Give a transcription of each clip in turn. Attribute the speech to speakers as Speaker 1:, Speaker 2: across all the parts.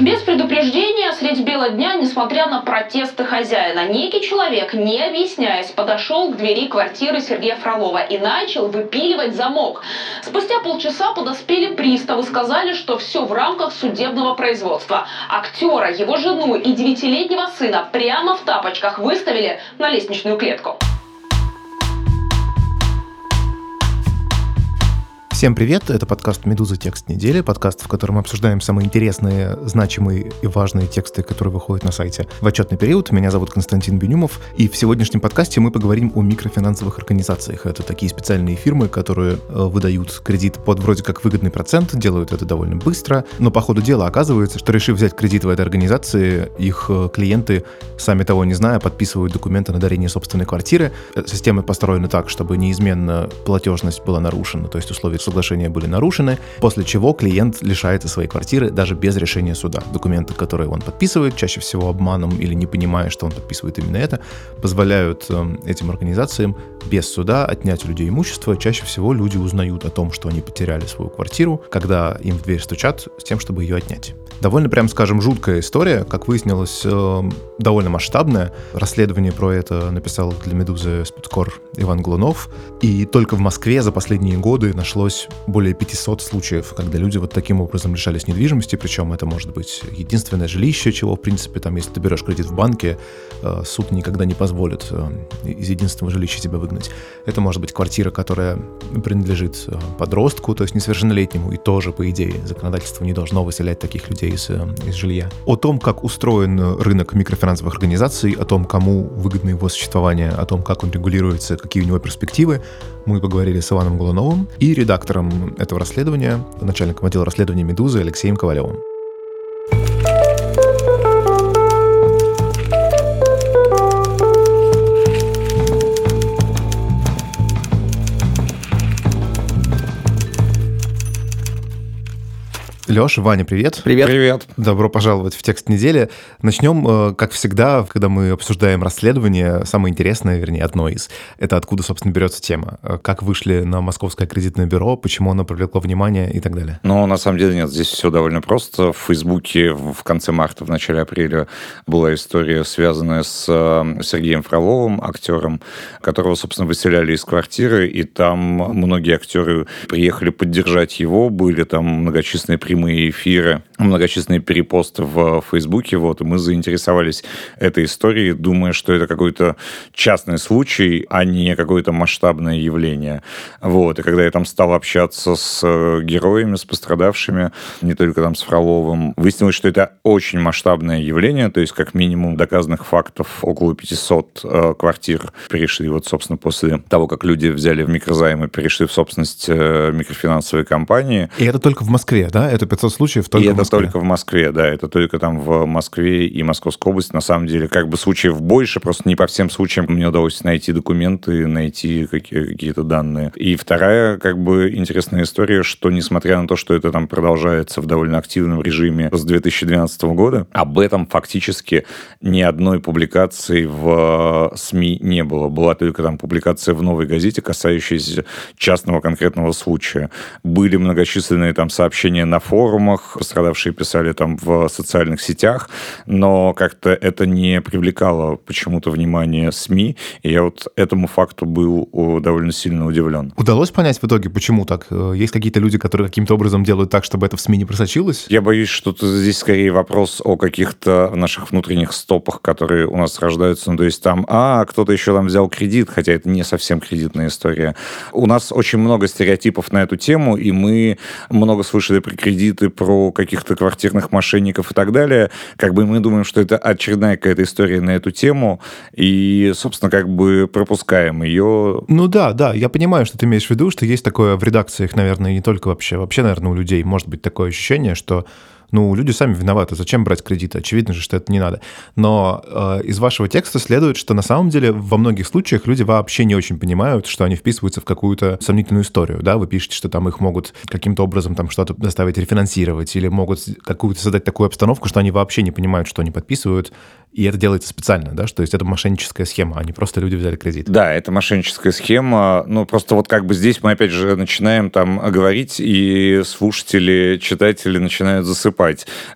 Speaker 1: Без предупреждения средь бела дня, несмотря на протесты хозяина, некий человек, не объясняясь, подошел к двери квартиры Сергея Фролова и начал выпиливать замок. Спустя полчаса подоспели приставы, сказали, что все в рамках судебного производства. Актера, его жену и девятилетнего сына прямо в тапочках выставили на лестничную клетку.
Speaker 2: Всем привет, это подкаст «Медуза. Текст недели», подкаст, в котором мы обсуждаем самые интересные, значимые и важные тексты, которые выходят на сайте в отчетный период. Меня зовут Константин Бенюмов, и в сегодняшнем подкасте мы поговорим о микрофинансовых организациях. Это такие специальные фирмы, которые э, выдают кредит под вроде как выгодный процент, делают это довольно быстро, но по ходу дела оказывается, что решив взять кредит в этой организации, их э, клиенты, сами того не зная, подписывают документы на дарение собственной квартиры. Э, система построена так, чтобы неизменно платежность была нарушена, то есть условия соглашения были нарушены, после чего клиент лишается своей квартиры даже без решения суда. Документы, которые он подписывает, чаще всего обманом или не понимая, что он подписывает именно это, позволяют э, этим организациям без суда отнять у людей имущество. Чаще всего люди узнают о том, что они потеряли свою квартиру, когда им в дверь стучат с тем, чтобы ее отнять. Довольно, прям скажем, жуткая история, как выяснилось, э, довольно масштабная. Расследование про это написал для «Медузы» спецкор Иван Глунов. И только в Москве за последние годы нашлось более 500 случаев, когда люди вот таким образом лишались недвижимости, причем это может быть единственное жилище, чего, в принципе, там, если ты берешь кредит в банке, э, суд никогда не позволит э, из единственного жилища тебя выгнать. Это может быть квартира, которая принадлежит э, подростку, то есть несовершеннолетнему, и тоже, по идее, законодательство не должно выселять таких людей из, из жилья. О том, как устроен рынок микрофинансовых организаций, о том, кому выгодно его существование, о том, как он регулируется, какие у него перспективы, мы поговорили с Иваном Голуновым и редактором этого расследования, начальником отдела расследования «Медузы» Алексеем Ковалевым. Леша, Ваня, привет.
Speaker 3: Привет. Привет.
Speaker 2: Добро пожаловать в текст недели. Начнем, э, как всегда, когда мы обсуждаем расследование, самое интересное, вернее, одно из, это откуда, собственно, берется тема. Э, как вышли на Московское кредитное бюро, почему оно привлекло внимание и так далее.
Speaker 3: Ну, на самом деле нет, здесь все довольно просто. В Фейсбуке в конце марта, в начале апреля была история, связанная с э, Сергеем Фроловым, актером, которого, собственно, выселяли из квартиры, и там многие актеры приехали поддержать его, были там многочисленные прямые прямые эфиры, многочисленные перепосты в Фейсбуке, вот, и мы заинтересовались этой историей, думая, что это какой-то частный случай, а не какое-то масштабное явление. Вот, и когда я там стал общаться с э, героями, с пострадавшими, не только там с Фроловым, выяснилось, что это очень масштабное явление, то есть как минимум доказанных фактов около 500 э, квартир перешли, вот, собственно, после того, как люди взяли в микрозаймы, перешли в собственность э, микрофинансовой компании.
Speaker 2: И это только в Москве, да? Это 500 случаев только
Speaker 3: и в
Speaker 2: Москве.
Speaker 3: Только в Москве, да, это только там в Москве и Московской области. На самом деле, как бы случаев больше, просто не по всем случаям мне удалось найти документы, найти какие-то данные. И вторая, как бы, интересная история, что несмотря на то, что это там продолжается в довольно активном режиме с 2012 года, об этом фактически ни одной публикации в СМИ не было. Была только там публикация в «Новой газете», касающаяся частного конкретного случая. Были многочисленные там сообщения на форумах, форумах, пострадавшие писали там в социальных сетях, но как-то это не привлекало почему-то внимание СМИ, и я вот этому факту был довольно сильно удивлен.
Speaker 2: Удалось понять в итоге, почему так? Э, есть какие-то люди, которые каким-то образом делают так, чтобы это в СМИ не просочилось?
Speaker 3: Я боюсь, что здесь скорее вопрос о каких-то наших внутренних стопах, которые у нас рождаются. Ну, то есть там, а, кто-то еще там взял кредит, хотя это не совсем кредитная история. У нас очень много стереотипов на эту тему, и мы много слышали про кредит кредиты, про каких-то квартирных мошенников и так далее. Как бы мы думаем, что это очередная какая-то история на эту тему, и, собственно, как бы пропускаем ее.
Speaker 2: Ну да, да, я понимаю, что ты имеешь в виду, что есть такое в редакциях, наверное, не только вообще, вообще, наверное, у людей может быть такое ощущение, что ну, люди сами виноваты, зачем брать кредиты? Очевидно же, что это не надо. Но э, из вашего текста следует, что на самом деле во многих случаях люди вообще не очень понимают, что они вписываются в какую-то сомнительную историю, да, вы пишете, что там их могут каким-то образом там что-то заставить рефинансировать или могут какую-то создать такую обстановку, что они вообще не понимают, что они подписывают, и это делается специально, да, что есть это мошенническая схема, а не просто люди взяли кредит.
Speaker 3: Да, это мошенническая схема, ну просто вот как бы здесь мы опять же начинаем там говорить, и слушатели, читатели начинают засыпать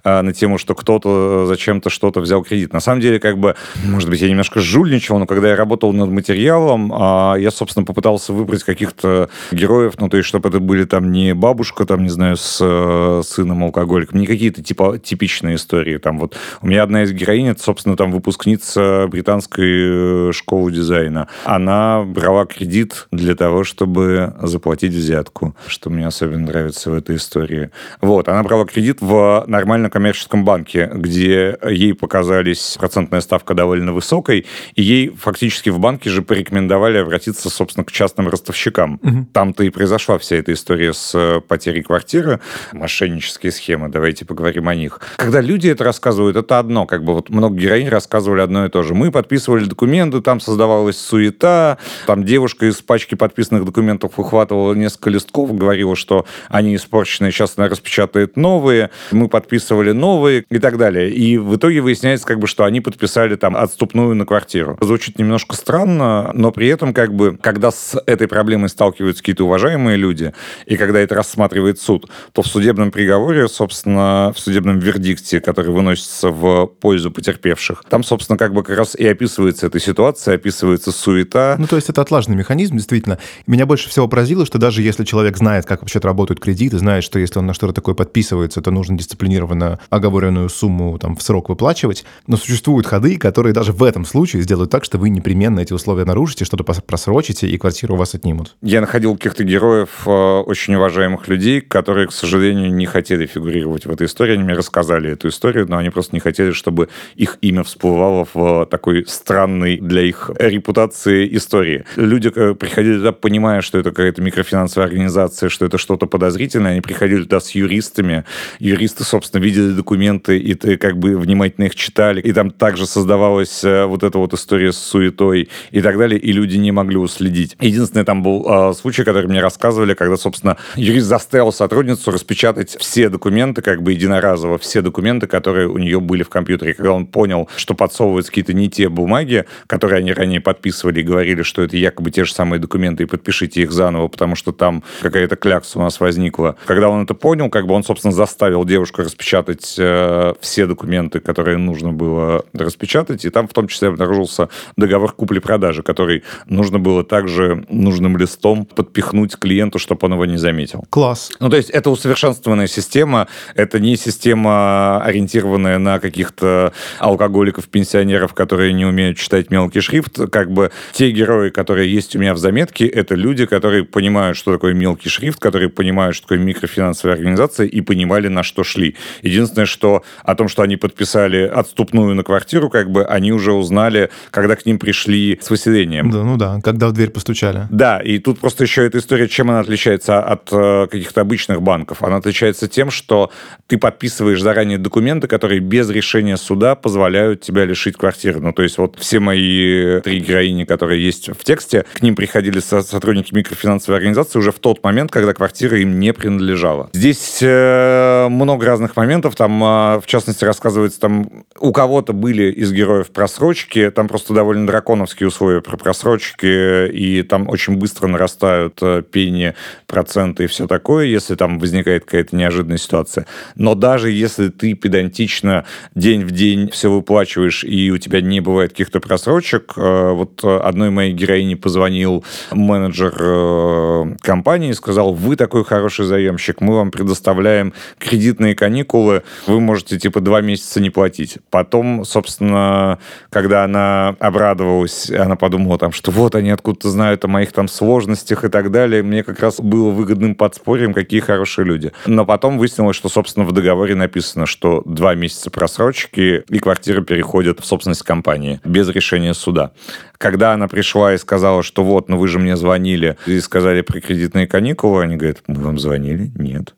Speaker 3: а, на тему, что кто-то зачем-то что-то взял кредит. На самом деле, как бы, может быть, я немножко жульничал, но когда я работал над материалом, а, я, собственно, попытался выбрать каких-то героев, ну то есть, чтобы это были там не бабушка, там, не знаю, с э, сыном алкоголиком, не какие-то типа типичные истории. Там вот у меня одна из героинь, это, собственно, там выпускница британской э, школы дизайна. Она брала кредит для того, чтобы заплатить взятку, что мне особенно нравится в этой истории. Вот, она брала кредит в нормальном коммерческом банке, где ей показались процентная ставка довольно высокой, и ей фактически в банке же порекомендовали обратиться, собственно, к частным ростовщикам. Угу. Там-то и произошла вся эта история с э, потерей квартиры, мошеннические схемы, давайте поговорим о них. Когда люди это рассказывают, это одно, как бы вот много героинь рассказывали одно и то же. Мы подписывали документы, там создавалась суета, там девушка из пачки подписанных документов выхватывала несколько листков, говорила, что они испорченные, сейчас она распечатает новые, мы подписывали новые и так далее. И в итоге выясняется, как бы, что они подписали там отступную на квартиру. Звучит немножко странно, но при этом, как бы, когда с этой проблемой сталкиваются какие-то уважаемые люди, и когда это рассматривает суд, то в судебном приговоре, собственно, в судебном вердикте, который выносится в пользу потерпевших, там, собственно, как бы как раз и описывается эта ситуация, описывается суета.
Speaker 2: Ну, то есть это отлаженный механизм, действительно. Меня больше всего поразило, что даже если человек знает, как вообще работают кредиты, знает, что если он на что-то такое подписывается, то нужно дисциплинированно оговоренную сумму там в срок выплачивать, но существуют ходы, которые даже в этом случае сделают так, что вы непременно эти условия нарушите, что-то просрочите, и квартиру у вас отнимут.
Speaker 3: Я находил каких-то героев э, очень уважаемых людей, которые, к сожалению, не хотели фигурировать в этой истории. Они мне рассказали эту историю, но они просто не хотели, чтобы их имя всплывало в такой странной для их репутации истории. Люди э, приходили туда, понимая, что это какая-то микрофинансовая организация, что это что-то подозрительное. Они приходили туда с юристами. Юристы, собственно, видели документы и как бы внимательно их читали. И там также создавалась э, вот эта вот история с суетой и так далее, и люди не могли уследить. Единственный там был э, случай, который мне рассказывали, когда, собственно, юрист заставил сотрудницу распечатать все документы, как бы единоразово, все документы, которые у нее были в компьютере. Когда он понял, что подсовываются какие-то не те бумаги, которые они ранее подписывали и говорили, что это якобы те же самые документы, и подпишите их заново, потому что там какая-то клякса у нас возникла. Когда он это понял, как бы он, собственно, заставил девушку распечатать э, все документы, которые нужно было распечатать, и там в том числе обнаружился договор купли-продажи, который нужно было также нужным листом подпихнуть клиенту, чтобы он его не заметил.
Speaker 2: Класс.
Speaker 3: Ну, то есть это усовершенствованная система, это не система, ориентированная на каких-то алкоголиков, пенсионеров, которые не умеют читать мелкий шрифт. Как бы те герои, которые есть у меня в заметке, это люди, которые понимают, что такое мелкий шрифт, которые понимают, что такое микрофинансовая организация и понимали, на что шли. Единственное, что о том, что они подписали отступную на квартиру, как бы они уже узнали, когда к ним пришли с выселением.
Speaker 2: Да, ну да, когда в дверь постучали.
Speaker 3: Да, и тут просто еще эта история, чем она отличается от э, каких-то обычных банков? Она отличается тем, что ты подписываешь заранее документы, которые без решения суда позволяют тебя лишить квартиры. Ну, то есть вот все мои три героини, которые есть в тексте, к ним приходили сотрудники микрофинансовой организации уже в тот момент, когда квартира им не принадлежала. Здесь э, много разных моментов. Там, э, в частности, рассказывается, там у кого-то были из героев просрочки, там просто довольно драконовские условия про просрочки, и там очень быстро нарастают э, пени, проценты и все такое, если там возникает какая-то неожиданная ситуация. Но даже если ты педантично день в день все выплачиваешь, и у тебя не бывает каких-то просрочек, э, вот одной моей героине позвонил менеджер э, компании и сказал, вы такой хороший заемщик, мы вам предоставляем кредитные каникулы, вы можете типа два месяца не платить. Потом, собственно, когда она обрадовалась, она подумала там, что вот они откуда-то знают о моих там сложностях и так далее, мне как раз было выгодным подспорьем, какие хорошие люди. Но потом выяснилось, что, собственно, в договоре написано, что два месяца просрочки и квартира переходит в собственность компании без решения суда. Когда она пришла и сказала, что вот, ну вы же мне звонили и сказали про кредитные каникулы, они говорят, мы вам звонили? Нет.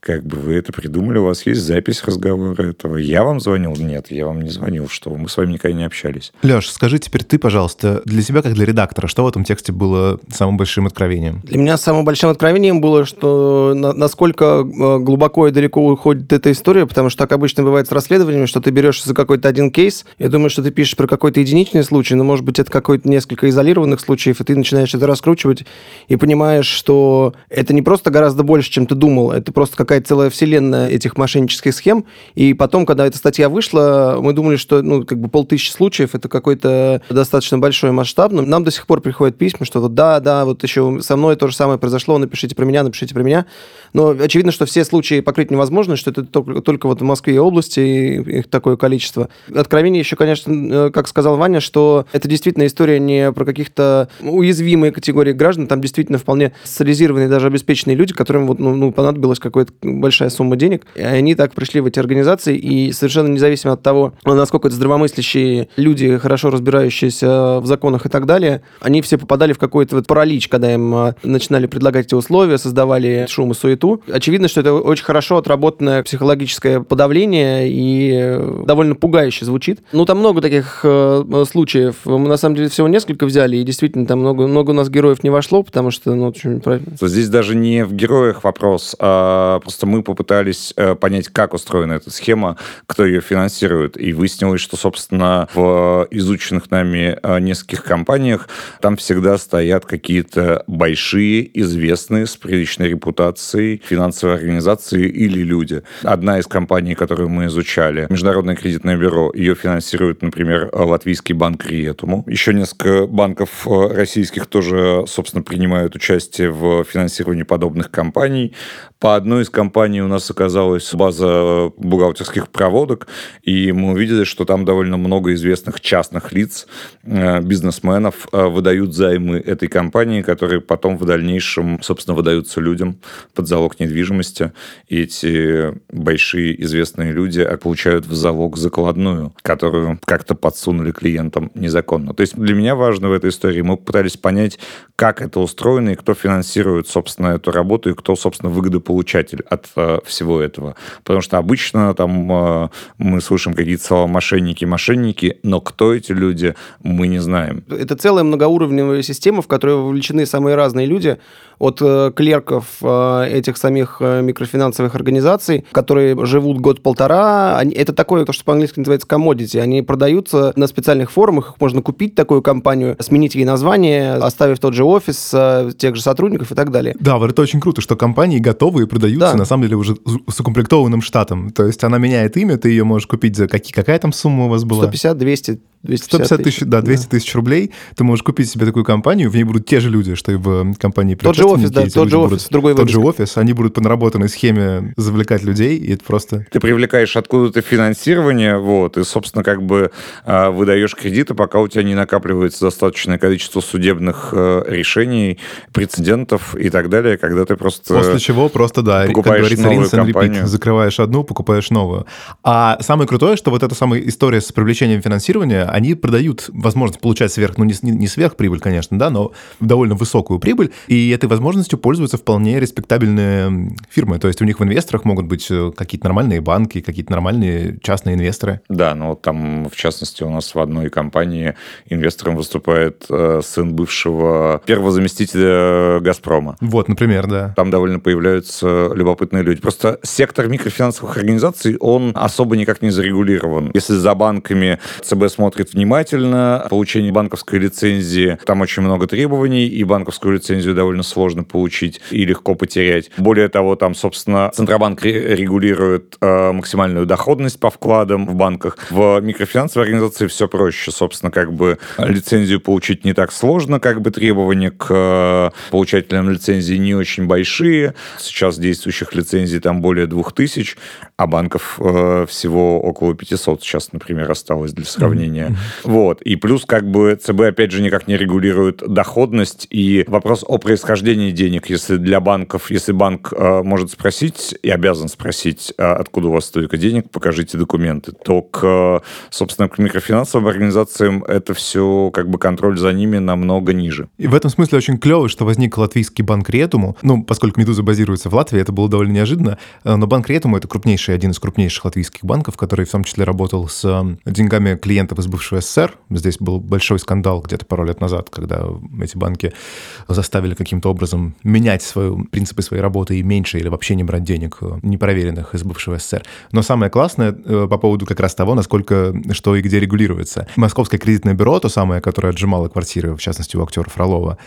Speaker 3: Как бы вы это придумали, у вас есть запись разговора этого. Я вам звонил? Нет, я вам не звонил, что мы с вами никогда не общались.
Speaker 2: Леш, скажи теперь ты, пожалуйста, для себя, как для редактора, что в этом тексте было самым большим откровением?
Speaker 4: Для меня самым большим откровением было, что на, насколько э, глубоко и далеко уходит эта история, потому что так обычно бывает с расследованиями, что ты берешь за какой-то один кейс, я думаю, что ты пишешь про какой-то единичный случай, но, может быть, это какой-то несколько изолированных случаев, и ты начинаешь это раскручивать и понимаешь, что это не просто гораздо больше, чем ты думал, это просто какая-то целая вселенная этих мошеннических схем, и потом, когда эта статья вышла, мы думали, что, ну, как бы полтысячи случаев, это какой-то достаточно большой масштаб, но нам до сих пор приходят письма, что вот да, да, вот еще со мной то же самое произошло, напишите про меня, напишите про меня, но очевидно, что все случаи покрыть невозможно, что это только, только вот в Москве и области, их такое количество. Откровение еще, конечно, э, как сказал Ваня, что это действительно история не про каких-то уязвимые категории граждан, там действительно вполне социализированные, даже обеспеченные люди, которым вот, ну, ну, понадобилась какая-то большая сумма денег, и они так пришли в эти организации, и совершенно независимо от того, насколько это здравомыслящие люди, хорошо разбирающиеся в законах и так далее, они все попадали в какой-то вот паралич, когда им э, начинали предлагать эти условия, создавали шум и суету. Очевидно, что это очень хорошо отработанное психологическое подавление и э, довольно пугающе звучит. Ну, там много таких э, случаев. Мы, на самом деле, всего несколько взяли, и действительно, там много, много у нас героев не вошло, потому что, ну, очень правильно.
Speaker 3: Здесь даже не в героях вопрос, а просто мы попытались э, понять, как устроена эта схема, кто ее финансирует, и выяснилось, что, собственно, в изученных нами э, нескольких компаниях там всегда стоят какие-то большие, известные, с приличной репутацией финансовые организации или люди. Одна из компаний, которую мы изучали, Международное кредитное бюро, ее финансирует, например, Латвийский банк Риетуму. Еще несколько банков э, российских тоже, собственно, принимают участие в финансировании подобных компаний. По одной из компаний у нас оказалась база бухгалтерских проводок, и мы увидели, что там довольно много известных частных лиц, э, бизнесменов э, выдают займы этой компании, которые потом в дальнейшем, собственно, выдаются людям под залог недвижимости. И эти большие известные люди получают в залог закладную, которую как-то подсунули клиентам незаконно. То есть для меня важно в этой истории, мы пытались понять, как это устроено и кто финансирует, собственно, эту работу и кто, собственно, выгодополучатель от э, всего этого. Потому что обычно там э, мы слышим какие-то слова мошенники, мошенники, но кто эти люди, мы не знаем.
Speaker 4: Это целая многоуровневая система, в которой вовлечены самые разные люди, от э, клерков этих самих микрофинансовых организаций, которые живут год-полтора. Это такое, то, что по-английски называется commodity. Они продаются на специальных форумах, их можно купить такую компанию, сменить ей название, оставив тот же офис, тех же сотрудников и так далее.
Speaker 2: Да, вот это очень круто, что компании готовы и продаются, да. На самом деле, уже с укомплектованным штатом. То есть она меняет имя, ты ее можешь купить за какие, какая там сумма у вас была?
Speaker 4: 150, 200,
Speaker 2: 150 тысяч, да, 200 да. тысяч рублей. Ты можешь купить себе такую компанию, в ней будут те же люди, что и в компании
Speaker 4: Тот же офис, да, тот же офис, будут, другой
Speaker 2: Тот же офис, они будут по наработанной схеме завлекать людей, и это просто...
Speaker 3: Ты привлекаешь откуда-то финансирование, вот, и, собственно, как бы э, выдаешь кредиты, пока у тебя не накапливается достаточное количество судебных э, решений, прецедентов и так далее, когда ты просто...
Speaker 2: После чего просто, да, как говорится, rinse and repeat, закрываешь одну, покупаешь новую. А самое крутое, что вот эта самая история с привлечением финансирования, они продают возможность получать сверх, ну не, не сверхприбыль, конечно, да, но довольно высокую прибыль, и этой возможностью пользуются вполне респектабельные фирмы. То есть у них в инвесторах могут быть э, какие-то нормальные банки, какие-то нормальные частные инвесторы.
Speaker 3: Да, ну там, в частности, у нас в одной компании инвестором выступает э, сын бывшего первого заместителя «Газпрома».
Speaker 2: Вот, например, да.
Speaker 3: Там довольно появляются любопытные люди. Просто сектор микрофинансовых организаций, он особо никак не зарегулирован. Если за банками ЦБ смотрит внимательно. Получение банковской лицензии, там очень много требований, и банковскую лицензию довольно сложно получить и легко потерять. Более того, там, собственно, Центробанк регулирует э, максимальную доходность по вкладам в банках. В микрофинансовой организации все проще. Собственно, как бы лицензию получить не так сложно, как бы требования к э, получателям лицензии не очень большие. Сейчас действующих лицензий там более двух тысяч. А банков э, всего около 500 сейчас, например, осталось для сравнения. Mm-hmm. Вот. И плюс как бы ЦБ, опять же, никак не регулирует доходность и вопрос о происхождении денег. Если для банков, если банк э, может спросить и обязан спросить, э, откуда у вас столько денег, покажите документы, то к, собственно, к микрофинансовым организациям это все как бы контроль за ними намного ниже.
Speaker 2: И в этом смысле очень клево, что возник латвийский банк Ретуму. Ну, поскольку Медуза базируется в Латвии, это было довольно неожиданно. Э, но банк Ретуму — это крупнейший, один из крупнейших латвийских банков, который в том числе работал с э, деньгами клиентов из бывшего СССР. Здесь был большой скандал где-то пару лет назад, когда эти банки заставили каким-то образом менять свою, принципы своей работы и меньше или вообще не брать денег э, непроверенных из бывшего СССР. Но самое классное по поводу как раз того, насколько что и где регулируется. Московское кредитное бюро, то самое, которое отжимало квартиры, в частности, у актера Фролова,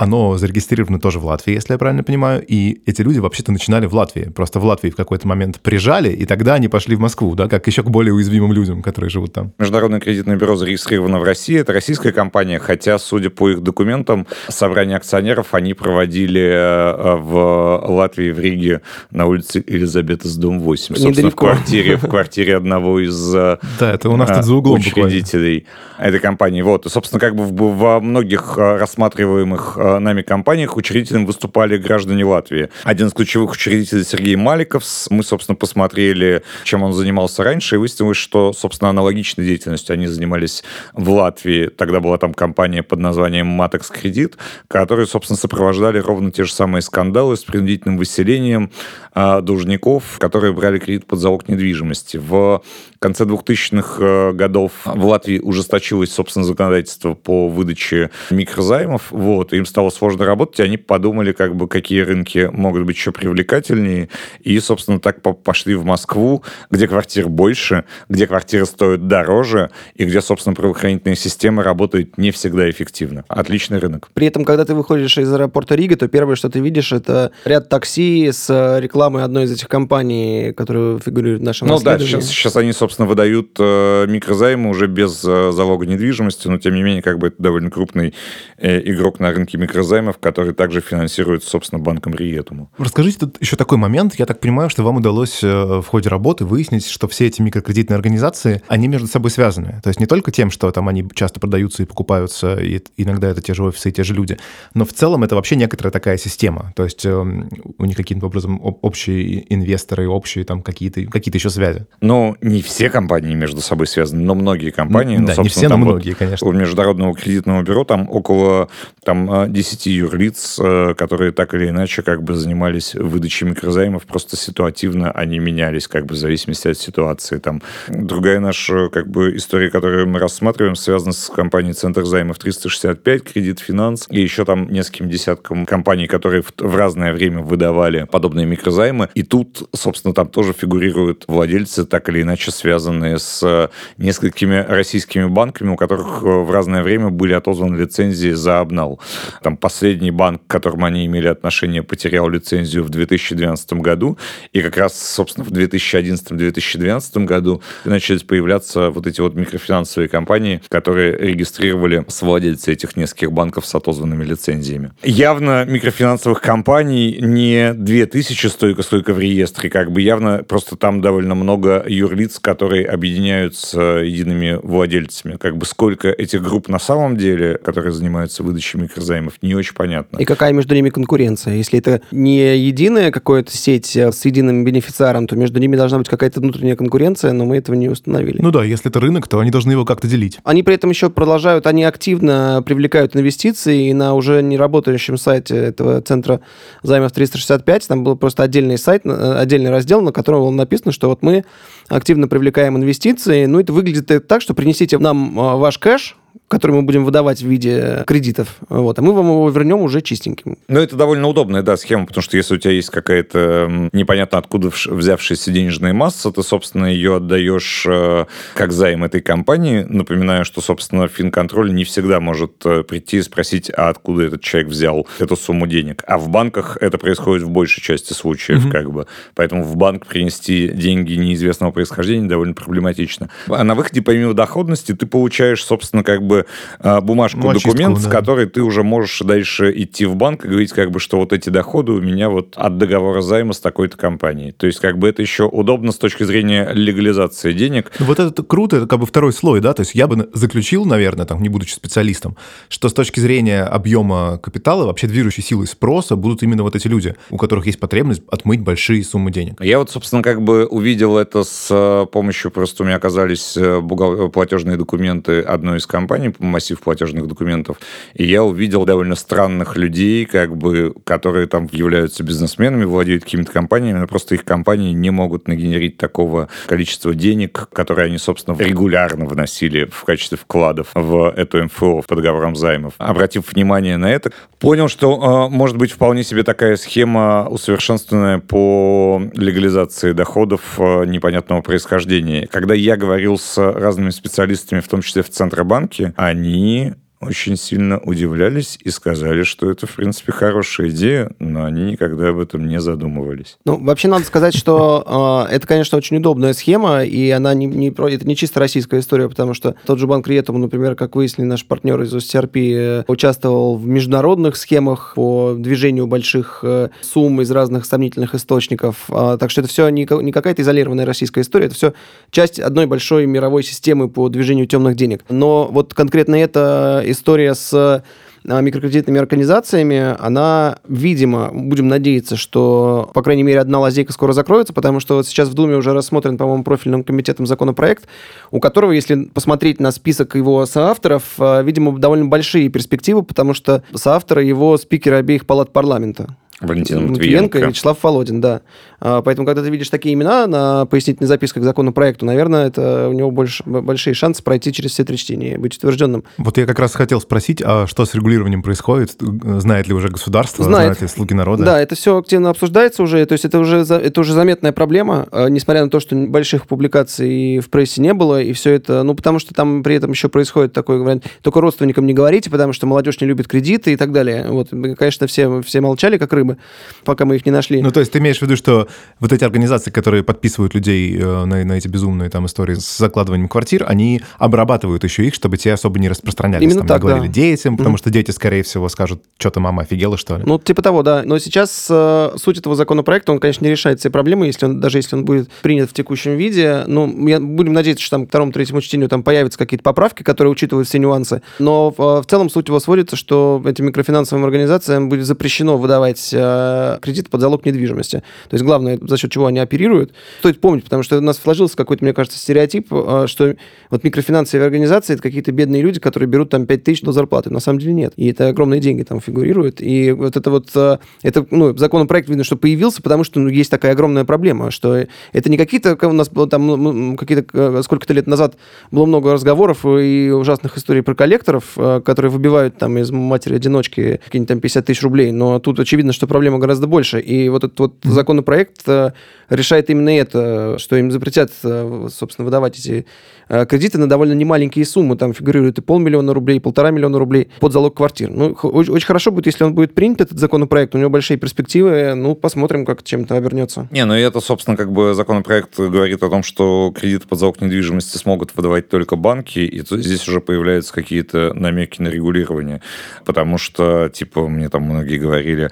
Speaker 2: оно зарегистрировано тоже в Латвии, если я правильно понимаю, и эти люди вообще-то начинали в Латвии. Просто в Латвии в какой-то момент прижали, и тогда они пошли в Москву, да, как еще к более уязвимым людям, которые живут там.
Speaker 3: Международное кредитное бюро зарегистрировано в России, это российская компания, хотя, судя по их документам, собрание акционеров они проводили э, в Латвии, в Риге, на улице Елизаветас, дом 8. Собственно, в квартире, в квартире одного из
Speaker 2: да, это у нас тут за углом
Speaker 3: учредителей буквально. этой компании. Вот, и, собственно, как бы во многих э, рассматриваемых э, нами компаниях учредителем выступали граждане Латвии. Один из ключевых учредителей Сергей Маликов. Мы, собственно, посмотрели, чем он занимался раньше, и выяснилось, что, собственно, аналогичной деятельностью они занимались в Латвии. Тогда была там компания под названием Matex Кредит, которые, собственно, сопровождали ровно те же самые скандалы с принудительным выселением а, должников, которые брали кредит под залог недвижимости. В конце 2000-х э, годов в Латвии ужесточилось, собственно, законодательство по выдаче микрозаймов. Вот, им стало сложно работать, они подумали, как бы, какие рынки могут быть еще привлекательнее. И, собственно, так пошли в Москву, где квартир больше, где квартиры стоят дороже, и где, собственно, правоохранительная система работает не всегда эффективно. Отличный рынок.
Speaker 4: При этом, когда ты выходишь из аэропорта Рига, то первое, что ты видишь, это ряд такси с рекламой одной из этих компаний, которые фигурируют в нашем
Speaker 3: Ну да, сейчас, сейчас они, собственно, выдают э, микрозаймы уже без э, залога недвижимости, но, тем не менее, как бы это довольно крупный э, игрок на рынке микрозаймов, который также финансируется, собственно, банком Риетуму.
Speaker 2: Расскажите тут еще такой момент. Я так понимаю, что вам удалось в ходе работы выяснить, что все эти микрокредитные организации, они между собой связаны. То есть не только тем, что там они часто продаются и покупаются, и иногда это те же офисы и те же люди, но в целом это вообще некоторая такая система. То есть эм, у них каким-то образом общие инвесторы, общие там какие-то какие еще связи.
Speaker 3: Ну, не все компании между собой связаны, но многие компании.
Speaker 2: Да,
Speaker 3: ну,
Speaker 2: не все, но многие, вот конечно.
Speaker 3: У Международного кредитного бюро там около там, 10 э, юрлиц, э, которые так или иначе как бы занимались выдачей микрозаймов, просто ситуативно они менялись как бы в зависимости от ситуации. Там другая наша как бы история, которую мы рассматриваем, связана с компанией Центр займов 365, Кредит Финанс, и еще там нескольким десяткам компаний, которые в, в разное время выдавали подобные микрозаймы. И тут, собственно, там тоже фигурируют владельцы, так или иначе связанные связанные с э, несколькими российскими банками, у которых э, в разное время были отозваны лицензии за обнал. Там последний банк, к которому они имели отношение, потерял лицензию в 2012 году, и как раз, собственно, в 2011-2012 году начались появляться вот эти вот микрофинансовые компании, которые регистрировали с владельцы этих нескольких банков с отозванными лицензиями. Явно микрофинансовых компаний не 2000 столько, сколько в реестре, как бы явно просто там довольно много юрлиц, которые объединяются едиными владельцами. Как бы сколько этих групп на самом деле, которые занимаются выдачей микрозаймов, не очень понятно.
Speaker 4: И какая между ними конкуренция? Если это не единая какая-то сеть с единым бенефициаром, то между ними должна быть какая-то внутренняя конкуренция, но мы этого не установили.
Speaker 2: Ну да, если это рынок, то они должны его как-то делить.
Speaker 4: Они при этом еще продолжают, они активно привлекают инвестиции, и на уже не работающем сайте этого центра займов 365, там был просто отдельный сайт, отдельный раздел, на котором было написано, что вот мы активно привлекаем инвестиции. Ну, это выглядит так, что принесите нам а, ваш кэш, который мы будем выдавать в виде кредитов, вот, а мы вам его вернем уже чистеньким.
Speaker 3: Ну, это довольно удобная, да, схема, потому что если у тебя есть какая-то непонятно откуда взявшаяся денежная масса, ты, собственно, ее отдаешь э, как займ этой компании. Напоминаю, что, собственно, финконтроль не всегда может э, прийти и спросить, а откуда этот человек взял эту сумму денег. А в банках это происходит в большей части случаев, mm-hmm. как бы. Поэтому в банк принести деньги неизвестного происхождения довольно проблематично. А на выходе, помимо доходности, ты получаешь, собственно, как бы бы э, бумажку,
Speaker 2: Ну, очистку,
Speaker 3: документ, с
Speaker 2: да.
Speaker 3: которой ты уже можешь дальше идти в банк и говорить, как бы, что вот эти доходы у меня вот от договора займа с такой-то компанией. То есть, как бы это еще удобно с точки зрения легализации денег.
Speaker 2: Ну, Вот это круто, это как бы второй слой, да, то есть я бы заключил, наверное, там, не будучи специалистом, что с точки зрения объема капитала, вообще движущей силой спроса будут именно вот эти люди, у которых есть потребность отмыть большие суммы денег.
Speaker 3: Я вот, собственно, как бы увидел это с э, помощью, просто у меня оказались э, бухгал- платежные документы одной из компаний, массив платежных документов, и я увидел довольно странных людей, как бы, которые там являются бизнесменами, владеют какими-то компаниями, но просто их компании не могут нагенерить такого количества денег, которые они, собственно, регулярно вносили в качестве вкладов в эту МФО по договорам займов. Обратив внимание на это, понял, что э, может быть вполне себе такая схема усовершенствованная по легализации доходов э, непонятного происхождения. Когда я говорил с разными специалистами, в том числе в Центробанке, они очень сильно удивлялись и сказали, что это, в принципе, хорошая идея, но они никогда об этом не задумывались.
Speaker 4: Ну, вообще надо сказать, что э, это, конечно, очень удобная схема, и она не, не это не чисто российская история, потому что тот же банк Риетом, например, как выяснили наши партнеры из ОСТРП, э, участвовал в международных схемах по движению больших э, сумм из разных сомнительных источников. А, так что это все не, не какая-то изолированная российская история, это все часть одной большой мировой системы по движению темных денег. Но вот конкретно эта история с а, микрокредитными организациями, она, видимо, будем надеяться, что, по крайней мере, одна лазейка скоро закроется, потому что вот сейчас в Думе уже рассмотрен, по-моему, профильным комитетом законопроект, у которого, если посмотреть на список его соавторов, а, видимо, довольно большие перспективы, потому что соавторы его спикеры обеих палат парламента.
Speaker 3: Валентина
Speaker 4: Матвиенко и. Вячеслав Володин, да. А, Поэтому, когда ты видишь такие имена на пояснительной записке к законопроекту, наверное, это у него больше, большие шансы пройти через все три чтения и быть утвержденным.
Speaker 2: Вот я как раз хотел спросить, а что с регулированием происходит? Знает ли уже государство?
Speaker 4: Знает.
Speaker 2: Знают ли слуги народа?
Speaker 4: Да, это все активно обсуждается уже, то есть это уже, это уже заметная проблема, э, несмотря на то, что больших публикаций в прессе не было, и все это, ну, потому что там при этом еще происходит такой вариант, только родственникам не говорите, потому что молодежь не любит кредиты и так далее. Вот, конечно, все, все молчали, как рыбы, пока мы их не нашли.
Speaker 2: Ну, то есть ты имеешь в виду, что вот эти организации, которые подписывают людей э, на, на эти безумные там истории с закладыванием квартир, они обрабатывают еще их, чтобы те особо не распространялись.
Speaker 4: Именно
Speaker 2: там,
Speaker 4: так,
Speaker 2: говорили
Speaker 4: да.
Speaker 2: детям, потому
Speaker 4: Мгм.
Speaker 2: что дети, скорее всего, скажут, что-то мама офигела, что ли?
Speaker 4: Ну, типа того, да. Но сейчас э, суть этого законопроекта, он, конечно, не решает все проблемы, если он, даже если он будет принят в текущем виде. Ну, я, будем надеяться, что там к второму, третьему чтению там появятся какие-то поправки, которые учитывают все нюансы. Но э, в целом суть его сводится, что этим микрофинансовым организациям будет запрещено выдавать э, кредит под залог недвижимости. То есть главное, за счет чего они оперируют. Стоит помнить, потому что у нас сложился какой-то, мне кажется, стереотип, э, что вот микрофинансовые организации это какие-то бедные люди, которые берут там 5 тысяч до зарплаты. На самом деле нет. И это огромные деньги там фигурируют. И вот это вот, э, это, ну, законопроект видно, что появился, потому что ну, есть такая огромная проблема, что это не какие-то, как у нас было там какие-то, э, сколько-то лет назад было много разговоров и ужасных историй про коллекторов, которые выбивают там из матери-одиночки какие-нибудь там 50 тысяч рублей, но тут очевидно, что проблема гораздо больше. И вот этот вот законопроект э, решает именно это, что им запретят, э, собственно, выдавать эти э, кредиты на довольно немаленькие суммы. Там фигурирует и полмиллиона рублей, и полтора миллиона рублей под залог квартир. Ну, очень, хорошо будет, если он будет принят, этот законопроект. У него большие перспективы. Ну, посмотрим, как чем-то обернется.
Speaker 3: Не, ну и это, собственно, как бы законопроект говорит о том, что кредиты под залог недвижимости смогут выдавать только банки, и здесь уже появляются какие-то намеки на регулирование. Потому что, типа, мне там многие говорили,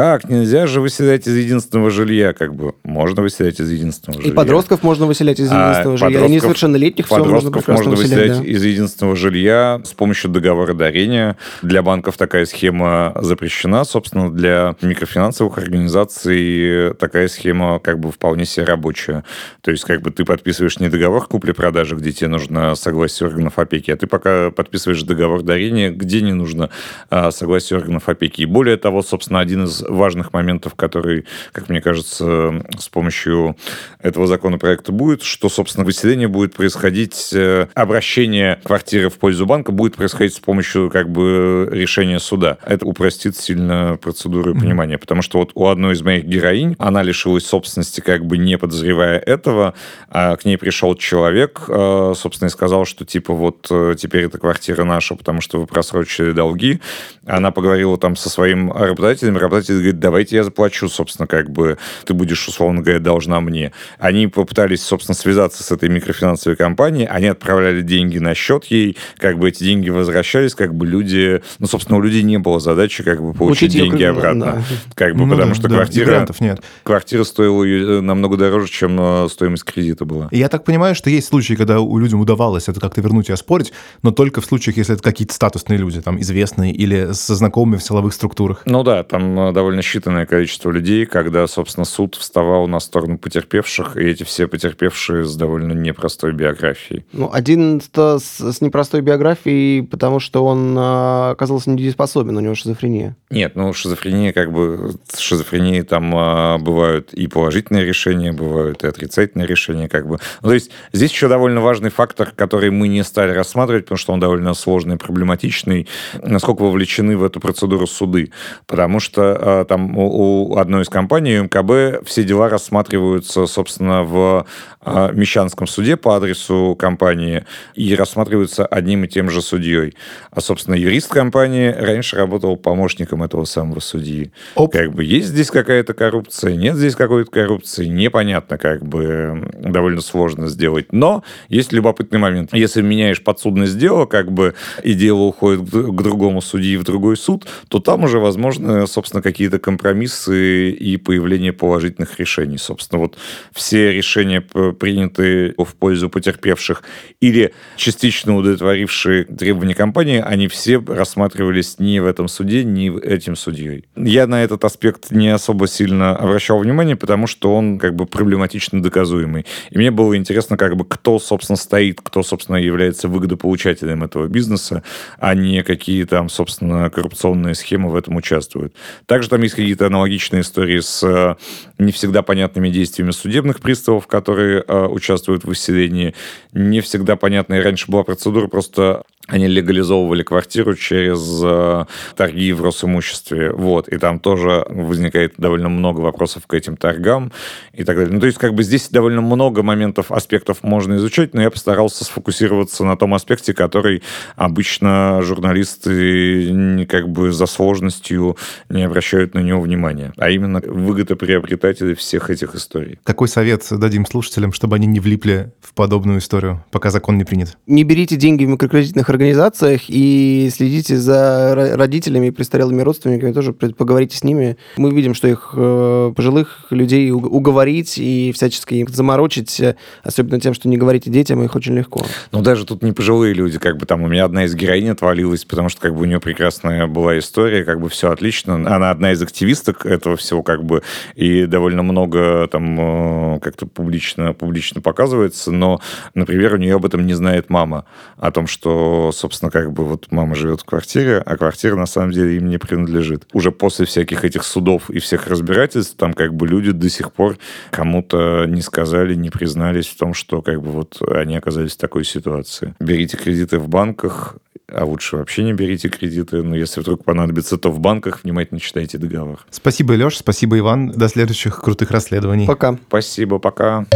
Speaker 3: как, нельзя же выселять из единственного жилья? Как бы, можно выселять из единственного
Speaker 4: И
Speaker 3: жилья.
Speaker 4: подростков можно выселять из
Speaker 3: А
Speaker 4: единственного жилья. И несовершеннолетних все можно
Speaker 3: Подростков можно
Speaker 4: выселять.
Speaker 3: выселять
Speaker 4: да.
Speaker 3: из единственного жилья с помощью договора дарения. Для банков такая схема запрещена. Собственно, для микрофинансовых организаций такая схема как бы вполне себе рабочая. То есть как бы ты подписываешь не договор купли-продажи, где тебе нужно согласие органов опеки, а ты пока подписываешь договор дарения, где не нужно а, согласие органов опеки. И более того, собственно, один из важных моментов, который, как мне кажется, с помощью этого законопроекта будет, что, собственно, выселение будет происходить, э, обращение квартиры в пользу банка будет происходить с помощью как бы решения суда. Это упростит сильно процедуру и понимание, потому что вот у одной из моих героинь, она лишилась собственности как бы не подозревая этого, а к ней пришел человек, э, собственно, и сказал, что типа вот э, теперь эта квартира наша, потому что вы просрочили долги. Она поговорила там со своим работодателем, работодатель работает, говорит, давайте я заплачу, собственно, как бы ты будешь, условно говоря, должна мне. Они попытались, собственно, связаться с этой микрофинансовой компанией, они отправляли деньги на счет ей, как бы эти деньги возвращались, как бы люди, ну, собственно, у людей не было задачи как бы получить
Speaker 4: Учить
Speaker 3: деньги
Speaker 4: ее,
Speaker 3: обратно.
Speaker 4: да.
Speaker 3: Как бы,
Speaker 2: Ну
Speaker 3: потому
Speaker 2: да,
Speaker 3: что
Speaker 2: да,
Speaker 3: квартира,
Speaker 2: нет.
Speaker 3: квартира стоила э, намного дороже, чем э, стоимость кредита была.
Speaker 2: Я так понимаю, что есть случаи, когда у людям удавалось это как-то вернуть и оспорить, но только в случаях, если это какие-то статусные люди, там, известные или со знакомыми в силовых структурах.
Speaker 3: Ну да, там э, довольно считанное количество людей, когда, собственно, суд вставал на сторону потерпевших, и эти все потерпевшие с довольно непростой биографией.
Speaker 4: Ну, один с, с непростой биографией, потому что он а, оказался недееспособен, у него шизофрения.
Speaker 3: Нет, ну шизофрения, как бы, с шизофренией там а, бывают и положительные решения, бывают и отрицательные решения, как бы. Ну, то есть здесь еще довольно важный фактор, который мы не стали рассматривать, потому что он довольно сложный и проблематичный, насколько вовлечены в эту процедуру суды. Потому что а, там у, у одной из компаний, у МКБ, все дела рассматриваются, собственно, в а, Мещанском суде по адресу компании и рассматриваются одним и тем же судьей. А, собственно, юрист компании раньше работал помощником этого самого судьи.
Speaker 2: Оп.
Speaker 3: Как бы есть здесь какая-то коррупция, нет здесь какой-то коррупции, непонятно, как бы довольно сложно сделать. Но есть любопытный момент. Если меняешь подсудность дела, как бы и дело уходит к другому судьи в другой суд, то там уже возможны, собственно, какие-то компромиссы и появление положительных решений. Собственно, вот все решения, п- принятые в пользу потерпевших или частично удовлетворившие требования компании, они все рассматривались не в этом суде, не этим судьей. Я на этот аспект не особо сильно обращал внимание, потому что он как бы проблематично доказуемый. И мне было интересно, как бы кто, собственно, стоит, кто, собственно, является выгодополучателем этого бизнеса, а не какие там, собственно, коррупционные схемы в этом участвуют. Также там есть какие-то аналогичные истории с э, не всегда понятными действиями судебных приставов, которые э, участвуют в выселении. Не всегда понятная. Раньше была процедура, просто они легализовывали квартиру через э, торги в Росимуществе. Вот. И там тоже возникает довольно много вопросов к этим торгам и так далее. Ну, то есть, как бы здесь довольно много моментов, аспектов можно изучать, но я постарался сфокусироваться на том аспекте, который обычно журналисты как бы за сложностью не обращают на него внимания, а именно выгодоприобретатели всех этих историй.
Speaker 2: Какой совет дадим слушателям, чтобы они не влипли в подобную историю, пока закон не принят?
Speaker 4: Не берите деньги в микрокредитных организациях и следите за ро- родителями и престарелыми родственниками, тоже поговорите с ними. Мы видим, что их э, пожилых людей уг- уговорить и всячески их заморочить, особенно тем, что не говорите детям, их очень легко.
Speaker 3: Ну, даже тут не пожилые люди, как бы там у меня одна из героинь отвалилась, потому что как бы у нее прекрасная была история, как бы все отлично. Она одна из активисток этого всего, как бы, и довольно много там э, как-то публично, публично показывается, но, например, у нее об этом не знает мама, о том, что, собственно, как бы вот мама живет в квартире, а квартира на самом деле им не принадлежит. Уже после всяких этих судов и всех разбирательств, там как бы люди до сих пор кому-то не сказали, не признались в том, что как бы вот они оказались в такой ситуации. Берите кредиты в банках, а лучше вообще не берите кредиты. Но если вдруг понадобится, то в банках внимательно читайте договор.
Speaker 2: Спасибо, Леш, спасибо, Иван. До следующих крутых расследований.
Speaker 4: Пока.
Speaker 3: Спасибо, пока.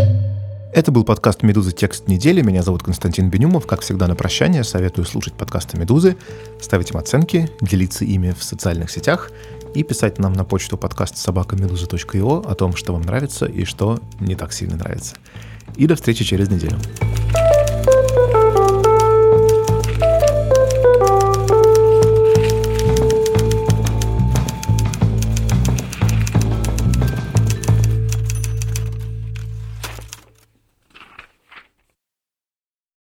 Speaker 2: Это был подкаст «Медузы. Текст недели». Меня зовут Константин Бенюмов. Как всегда, на прощание советую слушать подкасты «Медузы», ставить им оценки, делиться ими в социальных сетях и писать нам на почту подкаст собакамедуза.io о том, что вам нравится и что не так сильно нравится. И до встречи через неделю.